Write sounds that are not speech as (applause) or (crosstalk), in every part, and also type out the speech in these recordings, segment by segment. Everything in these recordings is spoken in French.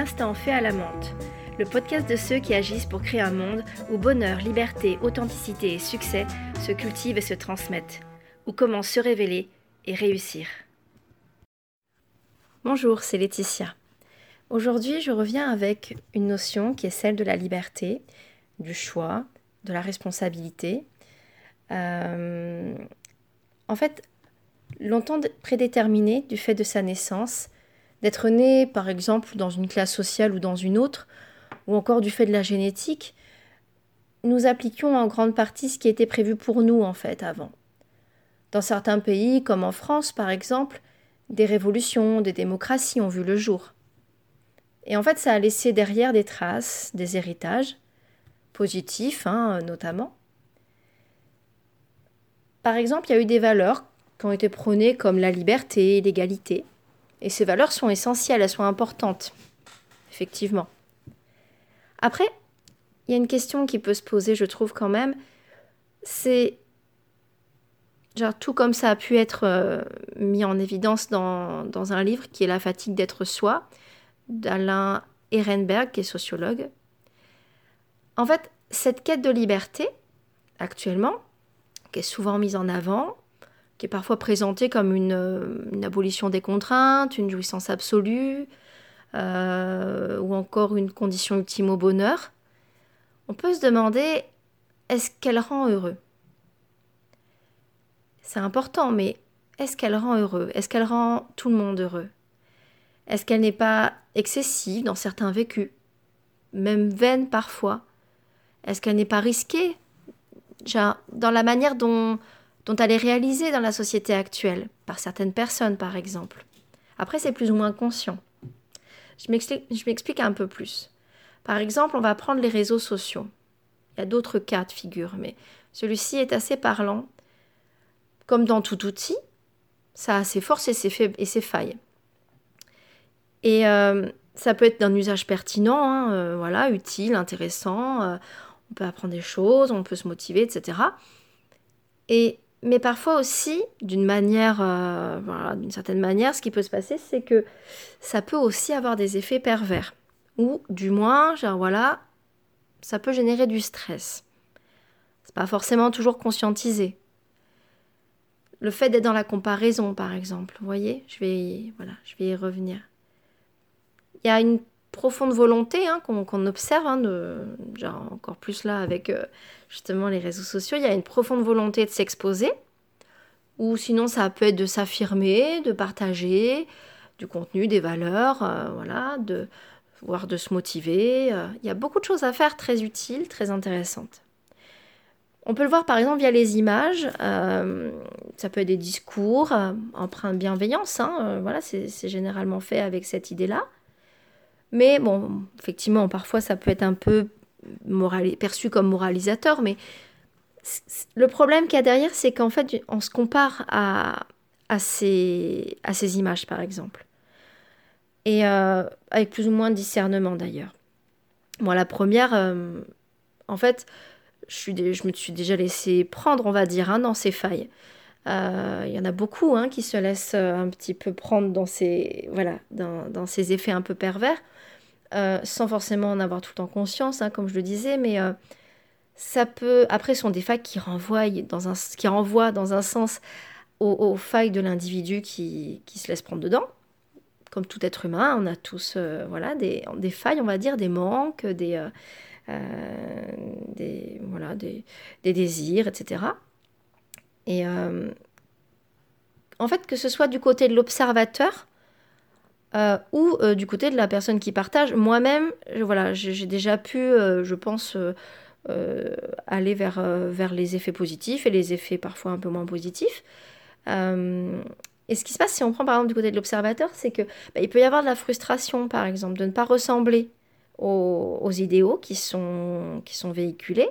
l'instant fait à la menthe, le podcast de ceux qui agissent pour créer un monde où bonheur, liberté, authenticité et succès se cultivent et se transmettent, où comment se révéler et réussir. Bonjour, c'est Laetitia. Aujourd'hui, je reviens avec une notion qui est celle de la liberté, du choix, de la responsabilité. Euh, en fait, longtemps prédéterminé du fait de sa naissance, d'être né par exemple dans une classe sociale ou dans une autre, ou encore du fait de la génétique, nous appliquions en grande partie ce qui était prévu pour nous en fait avant. Dans certains pays, comme en France par exemple, des révolutions, des démocraties ont vu le jour. Et en fait, ça a laissé derrière des traces, des héritages, positifs hein, notamment. Par exemple, il y a eu des valeurs qui ont été prônées comme la liberté, l'égalité. Et ces valeurs sont essentielles, elles sont importantes, effectivement. Après, il y a une question qui peut se poser, je trouve quand même, c'est, genre tout comme ça a pu être euh, mis en évidence dans, dans, un livre qui est La fatigue d'être soi, d'Alain Ehrenberg, qui est sociologue. En fait, cette quête de liberté, actuellement, qui est souvent mise en avant, qui est parfois présentée comme une, euh, une abolition des contraintes, une jouissance absolue, euh, ou encore une condition ultime au bonheur, on peut se demander est-ce qu'elle rend heureux? C'est important, mais est-ce qu'elle rend heureux? Est-ce qu'elle rend tout le monde heureux? Est-ce qu'elle n'est pas excessive dans certains vécus Même vaine parfois? Est-ce qu'elle n'est pas risquée? Dans la manière dont dont elle est réalisée dans la société actuelle, par certaines personnes par exemple. Après, c'est plus ou moins conscient. Je m'explique un peu plus. Par exemple, on va prendre les réseaux sociaux. Il y a d'autres cas de figure, mais celui-ci est assez parlant. Comme dans tout outil, ça a ses forces et ses, et ses failles. Et euh, ça peut être d'un usage pertinent, hein, euh, voilà, utile, intéressant. Euh, on peut apprendre des choses, on peut se motiver, etc. Et mais parfois aussi, euh, d'une certaine manière, ce qui peut se passer, c'est que ça peut aussi avoir des effets pervers. Ou du moins, genre, voilà, ça peut générer du stress. C'est pas forcément toujours conscientisé. Le fait d'être dans la comparaison, par exemple, vous voyez, je vais, voilà, je vais y revenir. Il y a une profonde volonté hein, qu'on observe, hein, encore plus là avec euh, justement les réseaux sociaux, il y a une profonde volonté de s'exposer, ou sinon ça peut être de s'affirmer, de partager du contenu, des valeurs, euh, voilà, de voire de se motiver. Euh. il y a beaucoup de choses à faire très utiles, très intéressantes. On peut le voir par exemple via les images, ça peut être des discours empreints de bienveillance, hein, voilà, c'est généralement fait avec cette idée-là. Mais bon, effectivement, parfois ça peut être un peu perçu comme moralisateur, mais le problème qu'il y a derrière, c'est qu'en fait, on se compare à, à, ces, à ces images, par exemple. Et euh, avec plus ou moins de discernement, d'ailleurs. Moi, la première, euh, en fait, je, suis je me suis déjà laissé prendre, on va dire, hein, dans ces failles. Euh, il y en a beaucoup hein, qui se laissent un petit peu prendre dans ces, voilà, dans, dans ces effets un peu pervers. Euh, sans forcément en avoir tout en conscience, hein, comme je le disais, mais euh, ça peut. Après, ce sont des failles qui renvoient dans un, qui dans un sens aux, failles de l'individu qui, qui, se laisse prendre dedans. Comme tout être humain, on a tous euh, voilà, des, des, failles, on va dire, des manques, des, des, voilà, des, des, désirs, etc. Et en fait, que ce soit du côté de l'observateur, euh, ou euh, du côté de la personne qui partage. Moi-même, voilà, j'ai déjà pu, euh, je pense, aller vers, vers les effets positifs et les effets parfois un peu moins positifs. et ce qui se passe, si on prend par exemple du côté de l'observateur, c'est que bah, il peut y avoir de la frustration, par exemple, de ne pas ressembler aux, aux idéaux qui sont, qui sont véhiculés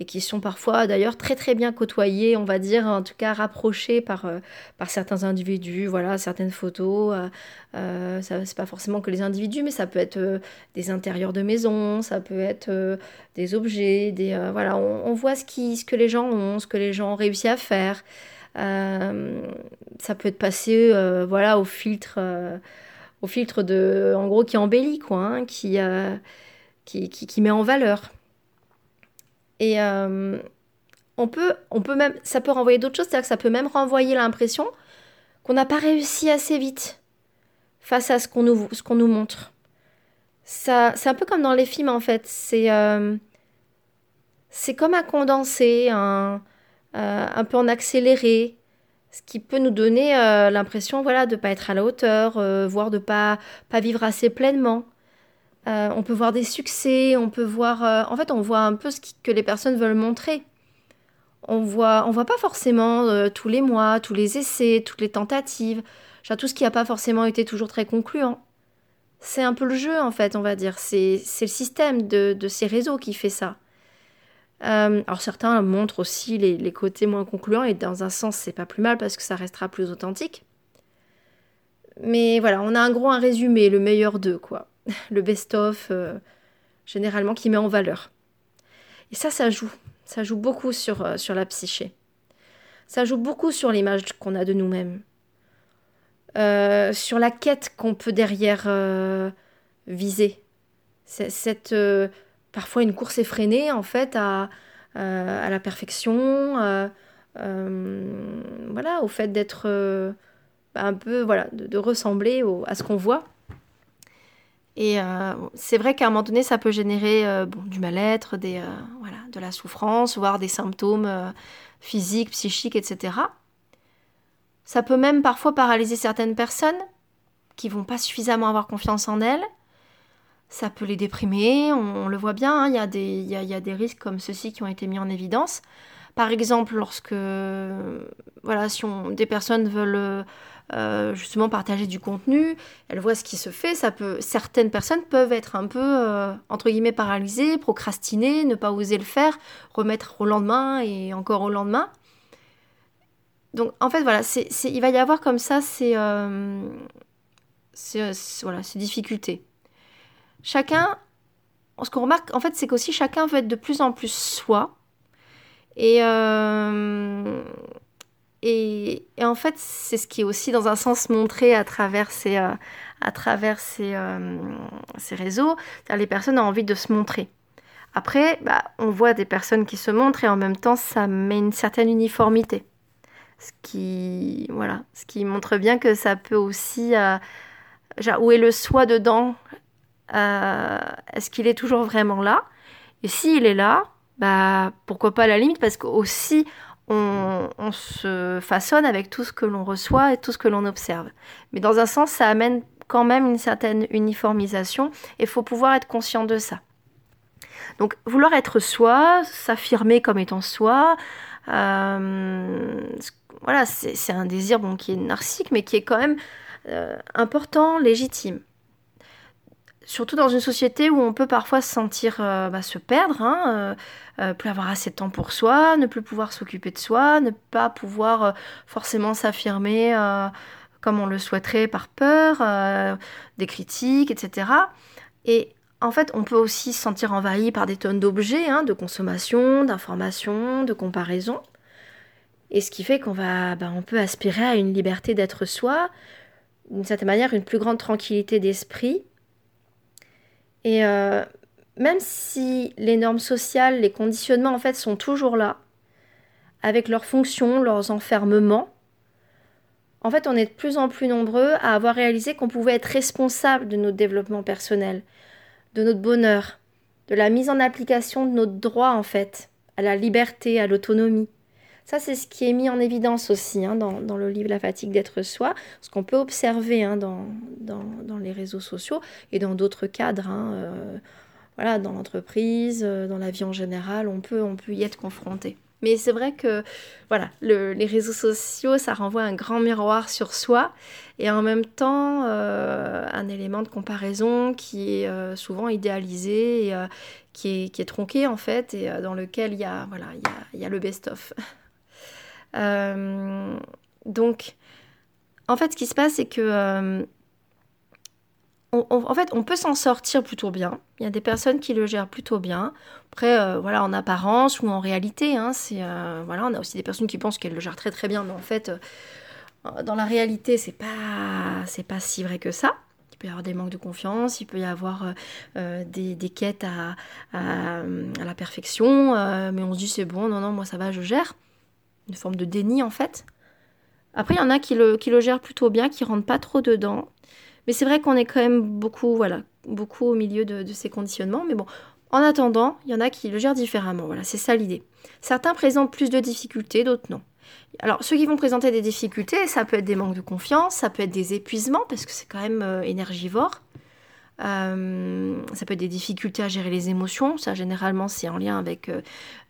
et qui sont parfois d'ailleurs très très bien côtoyés, on va dire, en tout cas rapprochés par, euh, par certains individus, voilà, certaines photos. Euh, euh c'est pas forcément que les individus, mais ça peut être euh, des intérieurs de maison, ça peut être des objets, des voilà, on, voit ce, qui, ce que les gens ont, ce que les gens ont réussi à faire. ça peut être passé voilà, au filtre au filtre de, en gros, qui embellit, quoi, hein, qui, qui, qui, met en valeur. Et on peut, on peut même, ça peut renvoyer d'autres choses, c'est-à-dire que ça peut même renvoyer l'impression qu'on n'a pas réussi assez vite face à ce qu'on nous, ce qu'on nous montre. Ça, c'est un peu comme dans les films en fait. C'est, euh, c'est comme un condensé, un, euh, un peu en accéléré, ce qui peut nous donner euh, l'impression voilà, de pas être à la hauteur, voire de pas, pas vivre assez pleinement. On peut voir des succès, on peut voir... en fait, on voit un peu ce que les personnes veulent montrer. On voit, on voit pas forcément tous les mois, tous les essais, toutes les tentatives, tout ce qui n'a pas forcément été toujours très concluant. C'est un peu le jeu, en fait, on va dire. C'est le système de, ces réseaux qui fait ça. Euh, alors certains montrent aussi les, côtés moins concluants et dans un sens c'est pas plus mal parce que ça restera plus authentique. Mais voilà, on a un gros un résumé, le meilleur d'eux quoi, le best-of euh, généralement qui met en valeur. Et ça, ça joue, ça joue beaucoup sur, euh, sur la psyché. Ça joue beaucoup sur l'image qu'on a de nous-mêmes. Euh, sur la quête qu'on peut derrière viser. Cette, parfois une course effrénée en fait à, à la perfection, voilà, au fait d'être un peu, voilà, de, ressembler à ce qu'on voit. Et c'est vrai qu'à un moment donné, ça peut générer bon, du mal-être, voilà, de la souffrance, voire des symptômes physiques, psychiques, etc. Ça peut même parfois paralyser certaines personnes qui vont pas suffisamment avoir confiance en elles. Ça peut les déprimer, on, le voit bien, hein. il y, a des, y, a, des risques comme ceux-ci qui ont été mis en évidence. Par exemple, lorsque voilà, si des personnes veulent euh, justement partager du contenu, elles voient ce qui se fait, ça peut, certaines personnes peuvent être un peu, euh, entre guillemets, paralysées, procrastiner, ne pas oser le faire, remettre au lendemain et encore au lendemain. Donc en fait voilà, il va y avoir comme ça ces, euh, voilà, ces difficultés. Chacun, ce qu'on remarque en fait, c'est qu'aussi chacun veut être de plus en plus soi. Et, et, en fait, c'est ce qui est aussi dans un sens montré à travers ces, euh, à travers ces, ces réseaux. Les personnes ont envie de se montrer. Après, bah, on voit des personnes qui se montrent et en même temps, ça met une certaine uniformité. Ce qui, voilà, ce qui montre bien que ça peut aussi... Euh, où est le soi dedans euh, Est-ce qu'il est toujours vraiment là? Et s'il est là, bah, pourquoi pas à la limite? Parce qu'aussi, on, se façonne avec tout ce que l'on reçoit et tout ce que l'on observe. Mais dans un sens, ça amène quand même une certaine uniformisation et il faut pouvoir être conscient de ça. Donc vouloir être soi, s'affirmer comme étant soi, euh, voilà, c'est un désir bon, qui est narcissique, mais qui est quand même euh, important, légitime. Surtout dans une société où on peut parfois se sentir euh, bah, se perdre, hein, euh, plus avoir assez de temps pour soi, ne plus pouvoir s'occuper de soi, ne pas pouvoir forcément s'affirmer comme on le souhaiterait par peur, des critiques, etc. Et en fait, on peut aussi se sentir envahi par des tonnes d'objets, hein, de consommation, d'information, de comparaison. Et ce qui fait qu'on va, bah, on peut aspirer à une liberté d'être soi, d'une certaine manière, une plus grande tranquillité d'esprit. Et euh, même si les normes sociales, les conditionnements, en fait, sont toujours là, avec leurs fonctions, leurs enfermements, en fait, on est de plus en plus nombreux à avoir réalisé qu'on pouvait être responsable de notre développement personnel, de notre bonheur, de la mise en application de notre droit, en fait, à la liberté, à l'autonomie. Ça, c'est ce qui est mis en évidence aussi hein, dans, le livre La fatigue d'être soi, ce qu'on peut observer hein, dans, dans, les réseaux sociaux et dans d'autres cadres. Hein, euh, voilà, dans l'entreprise, euh, dans la vie en général, on peut, on peut y être confronté. Mais c'est vrai que voilà, les réseaux sociaux, ça renvoie un grand miroir sur soi et en même temps euh, un élément de comparaison qui est souvent idéalisé qui, est, qui, est, tronqué en fait et dans lequel il y a, voilà, il y a, y a le best-of. (laughs) Euh, donc, en fait, ce qui se passe, c'est que euh, en fait, on peut s'en sortir plutôt bien. Il y a des personnes qui le gèrent plutôt bien. Après, euh, voilà, en apparence ou en réalité, hein, c'est voilà, on a aussi des personnes qui pensent qu'elles le gèrent très très bien, mais en fait, dans la réalité, c'est pas c'est pas si vrai que ça. peut y avoir des manques de confiance, il peut y avoir des, quêtes à, la perfection, mais on se dit c'est bon, non, non, moi ça va, je gère. Une forme de déni en fait. Après, il y en a qui le, qui le gèrent plutôt bien, qui rentrent pas trop dedans. Mais c'est vrai qu'on est quand même beaucoup, voilà, beaucoup au milieu de, ces conditionnements. Mais bon, en attendant, il y en a qui le gèrent différemment. Voilà, c'est ça l'idée. Certains présentent plus de difficultés, d'autres non. Alors, ceux qui vont présenter des difficultés, ça peut être des manques de confiance, ça peut être des épuisements, parce que c'est quand même euh, énergivore. Euh, ça peut être des difficultés à gérer les émotions, ça généralement c'est en lien avec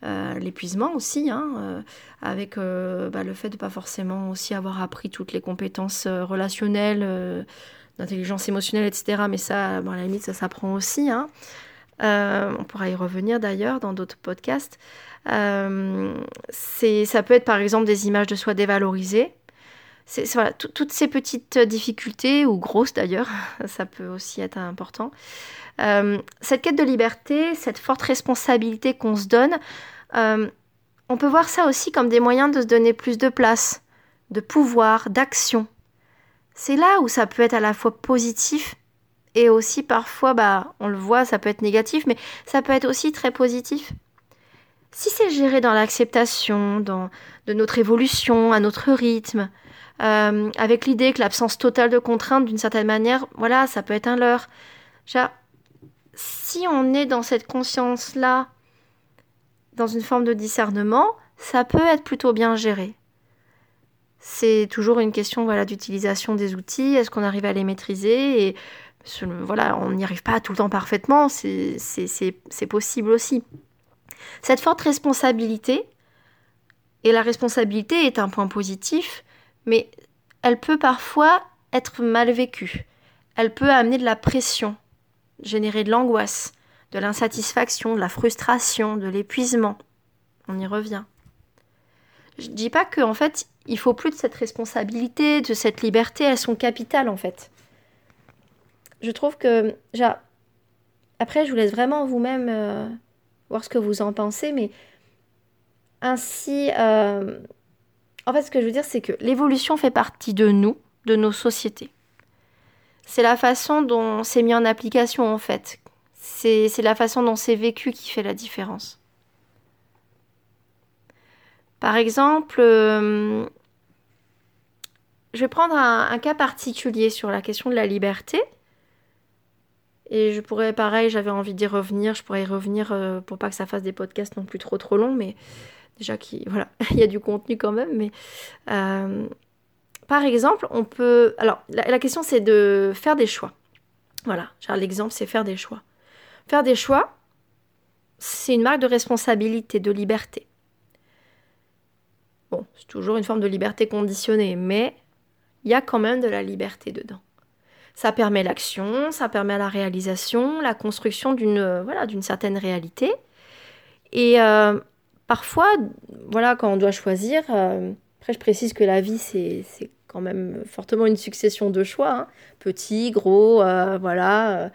euh, l'épuisement aussi, hein, avec bah, le fait de pas forcément aussi avoir appris toutes les compétences relationnelles, d'intelligence émotionnelle, etc. Mais ça, à la limite, ça s'apprend aussi. Hein. on pourra y revenir d'ailleurs dans d'autres podcasts. Euh, ça peut être par exemple des images de soi dévalorisées. C'est, toutes ces petites difficultés, ou grosses d'ailleurs, (laughs) ça peut aussi être important. Euh, cette quête de liberté, cette forte responsabilité qu'on se donne, euh, on peut voir ça aussi comme des moyens de se donner plus de place, de pouvoir, d'action. C'est là où ça peut être à la fois positif et aussi parfois, bah, on le voit, ça peut être négatif, mais ça peut être aussi très positif. Si c'est géré dans l'acceptation, dans de notre évolution, à notre rythme, euh, avec l'idée que l'absence totale de contrainte, d'une certaine manière, voilà, ça peut être un leurre. si on est dans cette conscience-là, dans une forme de discernement, ça peut être plutôt bien géré. C'est toujours une question voilà, d'utilisation des outils, est-ce qu'on arrive à les maîtriser et voilà, on n'y arrive pas tout le temps parfaitement, c'est possible aussi. Cette forte responsabilité, et la responsabilité est un point positif, mais elle peut parfois être mal vécue. Elle peut amener de la pression, générer de l'angoisse, de l'insatisfaction, de la frustration, de l'épuisement. On y revient. Je ne dis pas qu'en en fait, il faut plus de cette responsabilité, de cette liberté, elles sont capitales en fait. Je trouve que, après, je vous laisse vraiment vous-même euh, voir ce que vous en pensez, mais ainsi, euh, en fait, ce que je veux dire, c'est que l'évolution fait partie de nous, de nos sociétés. C'est la façon dont c'est mis en application, en fait. C'est la façon dont c'est vécu qui fait la différence. Par exemple, euh, je vais prendre un, cas particulier sur la question de la liberté. Et je pourrais, pareil, j'avais envie d'y revenir. Je pourrais y revenir euh, pour pas que ça fasse des podcasts non plus trop trop longs, mais déjà qui, voilà, (laughs) il y a du contenu quand même. Mais euh, par exemple, on peut. Alors, la, question c'est de faire des choix. Voilà, l'exemple c'est faire des choix. Faire des choix, c'est une marque de responsabilité, de liberté. Bon, c'est toujours une forme de liberté conditionnée, mais il y a quand même de la liberté dedans. Ça permet l'action, ça permet la réalisation, la construction d'une euh, voilà, d'une certaine réalité. Et euh, parfois, voilà, quand on doit choisir, euh, après je précise que la vie c'est quand même fortement une succession de choix, hein. petits, gros, voilà.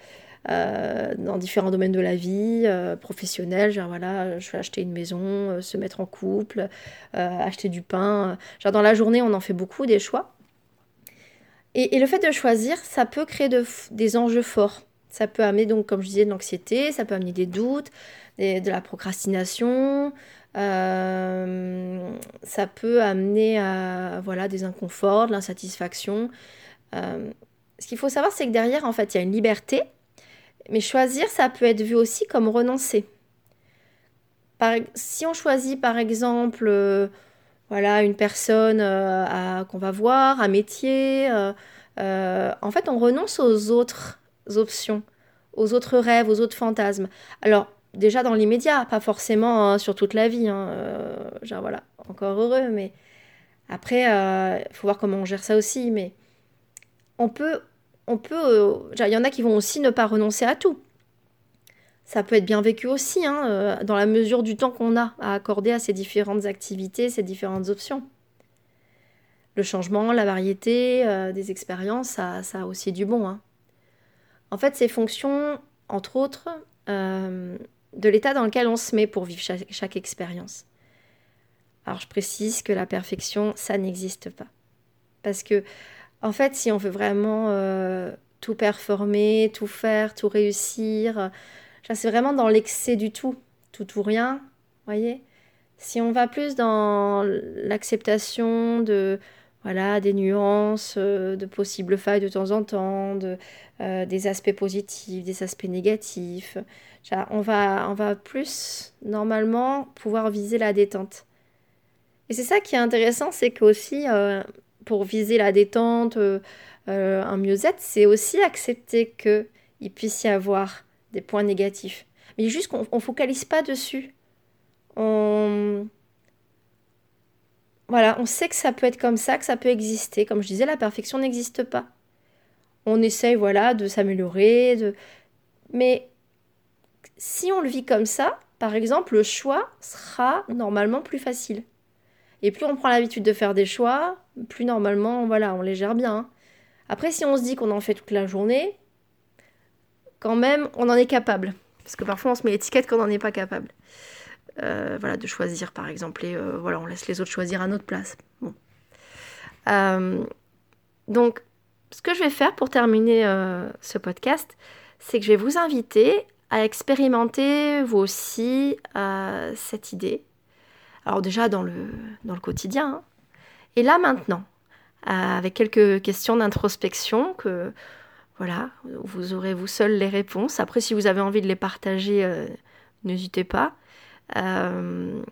dans différents domaines de la vie, professionnelle, genre voilà, je vais acheter une maison, se mettre en couple, acheter du pain. Genre dans la journée, on en fait beaucoup des choix. Et, le fait de choisir, ça peut créer des enjeux forts. Ça peut amener, donc, comme je disais, de l'anxiété, ça peut amener des doutes, de la procrastination, euh, ça peut amener à voilà, des inconforts, de l'insatisfaction. Euh, ce qu'il faut savoir, c'est que derrière, en fait, il y a une liberté, mais choisir, ça peut être vu aussi comme renoncer. si on choisit, par exemple, euh, voilà, une personne euh, qu'on va voir, un métier. Euh, euh, en fait, on renonce aux autres options, aux autres rêves, aux autres fantasmes. Alors, déjà dans l'immédiat, pas forcément hein, sur toute la vie. Hein, genre, voilà, encore heureux, mais après, il faut voir comment on gère ça aussi. Mais on peut, on peut, il y en a qui vont aussi ne pas renoncer à tout ça peut être bien vécu aussi, hein, euh, dans la mesure du temps qu'on a à accorder à ces différentes activités, ces différentes options. Le changement, la variété euh, des expériences, ça, ça, a aussi du bon. En fait, c'est fonction, entre autres, euh, de l'état dans lequel on se met pour vivre chaque, expérience. Alors, je précise que la perfection, ça n'existe pas. Parce que, en fait, si on veut vraiment tout performer, tout faire, tout réussir. C'est vraiment dans l'excès du tout, tout ou rien, voyez Si on va plus dans l'acceptation de voilà, des nuances, euh, de possibles failles de temps en temps, euh, des aspects positifs, des aspects négatifs. On va, on va plus normalement pouvoir viser la détente. Et c'est ça qui est intéressant, c'est qu'aussi euh, pour viser la détente, un mieux-être, c'est aussi accepter qu'il puisse y avoir des points négatifs. Mais juste qu'on ne focalise pas dessus. On, voilà, on sait que ça peut être comme ça, que ça peut exister. Comme je disais, la perfection n'existe pas. On essaye, voilà, de s'améliorer, de... mais si on le vit comme ça, par exemple, le choix sera normalement plus facile. Et plus on prend l'habitude de faire des choix, plus normalement, voilà, on les gère bien. Après, si on se dit qu'on en fait toute la journée, quand même, on en est capable. Parce que parfois, on se met l'étiquette qu'on n'en est pas capable. Euh, voilà, de choisir par exemple, et euh, voilà, on laisse les autres choisir à notre place. Euh, donc, ce que je vais faire pour terminer ce podcast, c'est que je vais vous inviter à expérimenter vous aussi cette idée. Alors déjà dans le, dans le quotidien, hein. et là maintenant, avec quelques questions d'introspection que voilà, vous aurez vous seul les réponses. Après, si vous avez envie de les partager, n'hésitez pas. Euh,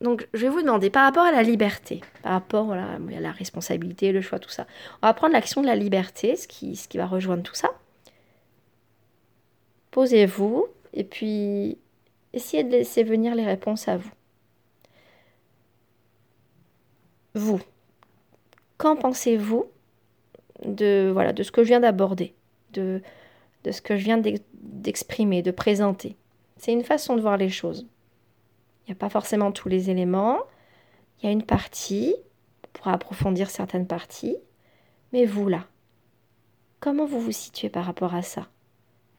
donc, je vais vous demander par rapport à la liberté, par rapport à la responsabilité, le choix, tout ça. On va prendre l'action de la liberté, ce qui, va rejoindre tout ça. Posez-vous et puis essayez de laisser venir les réponses à vous. Vous, qu'en pensez-vous de, voilà, de ce que je viens d'aborder, de, de ce que je viens d'exprimer, de présenter? C'est une façon de voir les choses. Il n'y a pas forcément tous les éléments. Il y a une partie pour approfondir certaines parties. Mais vous là, comment vous vous situez par rapport à ça?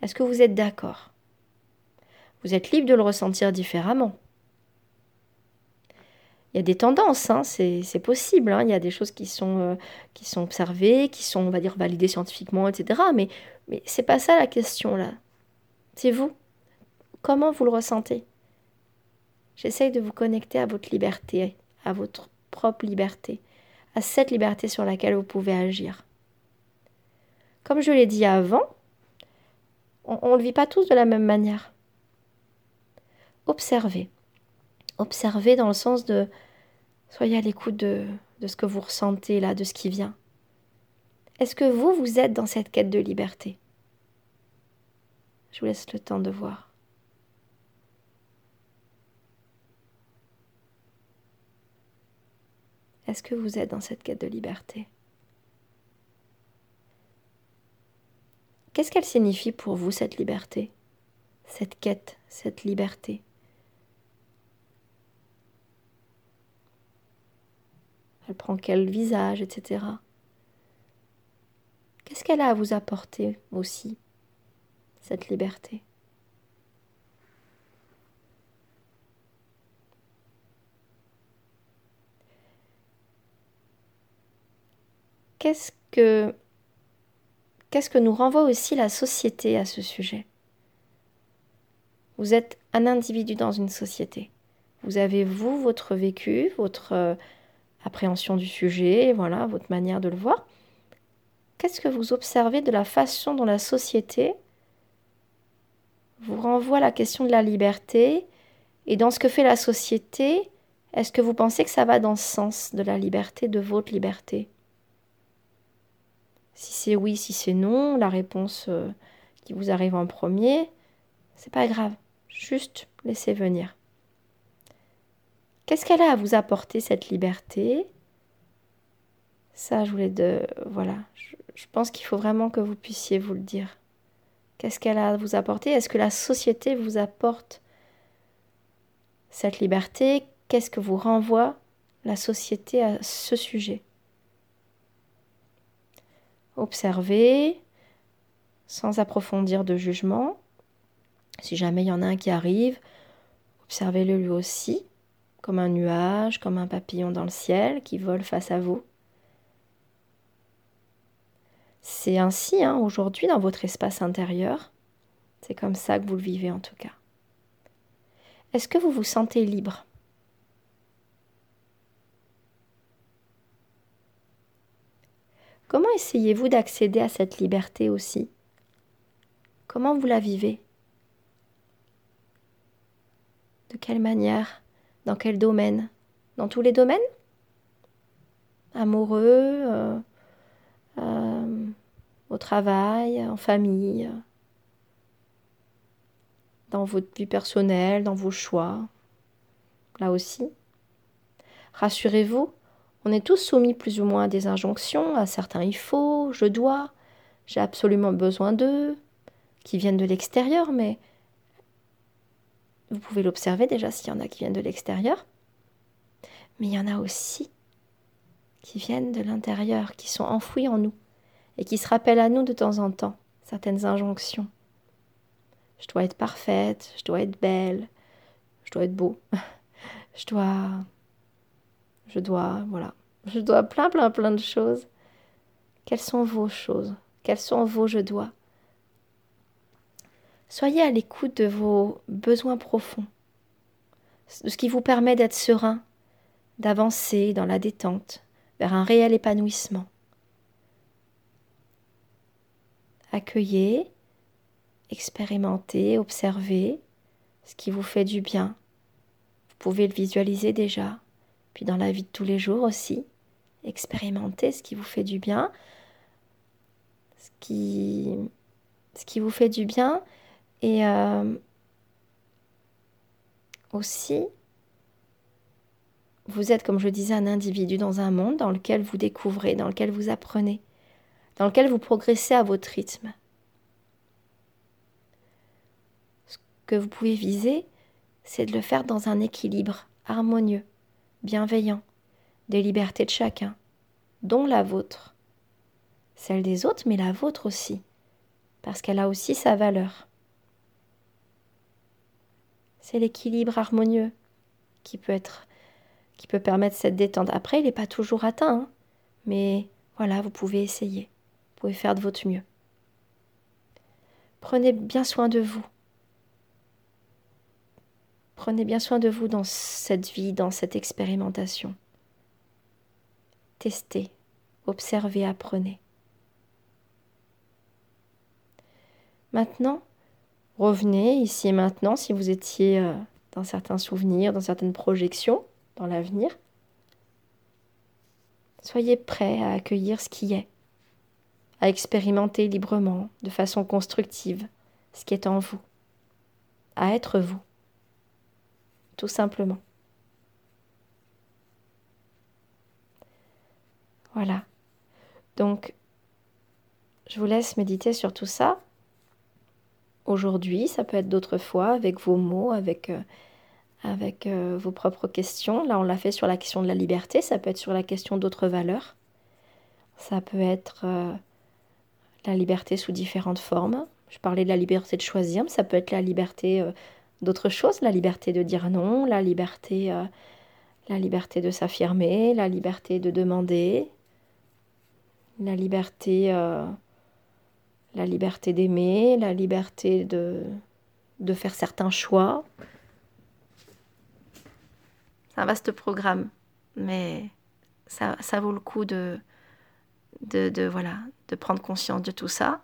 Est-ce que vous êtes d'accord? Vous êtes libre de le ressentir différemment. Il y a des tendances, hein, c'est possible. Hein. il y a des choses qui sont, euh, qui sont observées, qui sont, on va dire, validées scientifiquement, etc. Mais, mais c'est pas ça la question là. C'est vous. Comment vous le ressentez? J'essaye de vous connecter à votre liberté, à votre propre liberté, à cette liberté sur laquelle vous pouvez agir. Comme je l'ai dit avant, on ne le vit pas tous de la même manière. Observez. Observez dans le sens de soyez à l'écoute de, de ce que vous ressentez là, de ce qui vient. Est-ce que vous, vous êtes dans cette quête de liberté? Je vous laisse le temps de voir. Est-ce que vous êtes dans cette quête de liberté? Qu'est-ce qu'elle signifie pour vous, cette liberté? Cette quête, cette liberté? Elle prend quel visage, etc. Qu'est-ce qu'elle a à vous apporter aussi, cette liberté? Qu'est-ce que, nous renvoie aussi la société à ce sujet? Vous êtes un individu dans une société. Vous avez, vous, votre vécu, votre euh, appréhension du sujet, voilà, votre manière de le voir. Qu'est-ce que vous observez de la façon dont la société vous renvoie la question de la liberté? Et dans ce que fait la société, est-ce que vous pensez que ça va dans le sens de la liberté, de votre liberté? Si c'est oui, si c'est non, la réponse euh, qui vous arrive en premier, c'est pas grave. Juste laissez venir. Qu'est-ce qu'elle a à vous apporter cette liberté? Ça, je voulais de. Voilà. Je, je pense qu'il faut vraiment que vous puissiez vous le dire. Qu'est-ce qu'elle a à vous apporter? Est-ce que la société vous apporte cette liberté? Qu'est-ce que vous renvoie la société à ce sujet? Observer sans approfondir de jugement. Si jamais il y en a un qui arrive, observez-le lui aussi, comme un nuage, comme un papillon dans le ciel qui vole face à vous. C'est ainsi hein, aujourd'hui dans votre espace intérieur. C'est comme ça que vous le vivez en tout cas. Est-ce que vous vous sentez libre? Comment essayez-vous d'accéder à cette liberté aussi? Comment vous la vivez? De quelle manière? Dans quel domaine? Dans tous les domaines? Amoureux euh, euh, Au travail En famille Dans votre vie personnelle Dans vos choix? Là aussi? Rassurez-vous, on est tous soumis plus ou moins à des injonctions, à certains il faut, je dois, j'ai absolument besoin d'eux, qui viennent de l'extérieur, mais vous pouvez l'observer déjà s'il y en a qui viennent de l'extérieur. Mais il y en a aussi qui viennent de l'intérieur, qui sont enfouis en nous et qui se rappellent à nous de temps en temps certaines injonctions. Je dois être parfaite, je dois être belle, je dois être beau, (laughs) je dois je dois, voilà, je dois plein, plein, plein de choses. Quelles sont vos choses? Quels sont vos je dois? Soyez à l'écoute de vos besoins profonds, de ce qui vous permet d'être serein, d'avancer dans la détente, vers un réel épanouissement. Accueillez, expérimentez, observez ce qui vous fait du bien. Vous pouvez le visualiser déjà. Puis dans la vie de tous les jours aussi, expérimentez ce qui vous fait du bien, ce qui, vous fait du bien. Et euh, aussi vous êtes, comme je disais, un individu dans un monde dans lequel vous découvrez, dans lequel vous apprenez, dans lequel vous progressez à votre rythme. Ce que vous pouvez viser, c'est de le faire dans un équilibre harmonieux bienveillant, des libertés de chacun, dont la vôtre. Celle des autres, mais la vôtre aussi, parce qu'elle a aussi sa valeur. C'est l'équilibre harmonieux qui peut être, qui peut permettre cette détente. Après, il n'est pas toujours atteint, hein, mais voilà, vous pouvez essayer, vous pouvez faire de votre mieux. Prenez bien soin de vous. Prenez bien soin de vous dans cette vie, dans cette expérimentation. Testez, observez, apprenez. Maintenant, revenez ici et maintenant si vous étiez euh, dans certains souvenirs, dans certaines projections, dans l'avenir. Soyez prêts à accueillir ce qui est, à expérimenter librement, de façon constructive, ce qui est en vous, à être vous tout simplement. Voilà. Donc, je vous laisse méditer sur tout ça. Aujourd'hui, ça peut être d'autres fois, avec vos mots, avec, euh, avec euh, vos propres questions. Là, on l'a fait sur la question de la liberté, ça peut être sur la question d'autres valeurs. Ça peut être euh, la liberté sous différentes formes. Je parlais de la liberté de choisir, mais ça peut être la liberté d'autres choses, la liberté de dire non, la liberté, euh, la liberté de s'affirmer, la liberté de demander, la liberté, euh, liberté d'aimer, la liberté de, faire certains choix. C'est un vaste programme, mais ça, vaut le coup de, de, de, voilà, de prendre conscience de tout ça.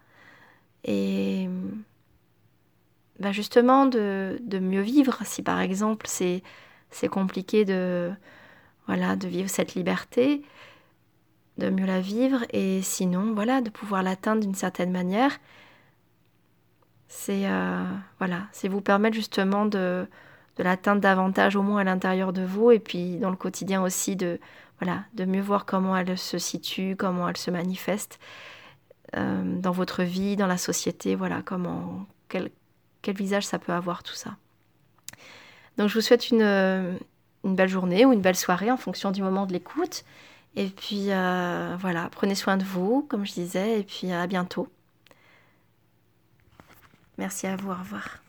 Et bah, justement de, mieux vivre. Si par exemple c'est, c'est compliqué de, voilà, de vivre cette liberté, de mieux la vivre et sinon voilà de pouvoir l'atteindre d'une certaine manière. C'est euh, voilà, c'est vous permettre justement de, de l'atteindre davantage au moins à l'intérieur de vous et puis dans le quotidien aussi de voilà de mieux voir comment elle se situe, comment elle se manifeste euh, dans votre vie, dans la société, voilà comment quel, quel visage ça peut avoir tout ça. Donc je vous souhaite une, euh, une belle journée ou une belle soirée en fonction du moment de l'écoute. Et puis euh, voilà, prenez soin de vous, comme je disais, et puis à bientôt. Merci à vous, au revoir.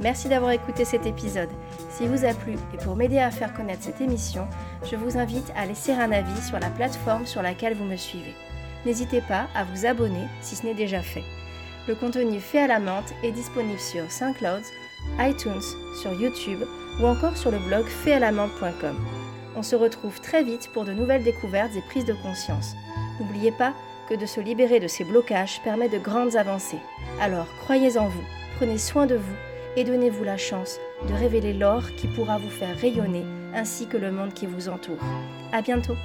Merci d'avoir écouté cet épisode. S'il vous a plu et pour m'aider à faire connaître cette émission, je vous invite à laisser un avis sur la plateforme sur laquelle vous me suivez. N'hésitez pas à vous abonner si ce n'est déjà fait. Le contenu fait à la menthe est disponible sur SoundCloud, iTunes, sur YouTube ou encore sur le blog faitalamante.com. On se retrouve très vite pour de nouvelles découvertes et prises de conscience. N'oubliez pas que de se libérer de ces blocages permet de grandes avancées. Alors croyez en vous, prenez soin de vous et donnez-vous la chance de révéler l'or qui pourra vous faire rayonner ainsi que le monde qui vous entoure. À bientôt!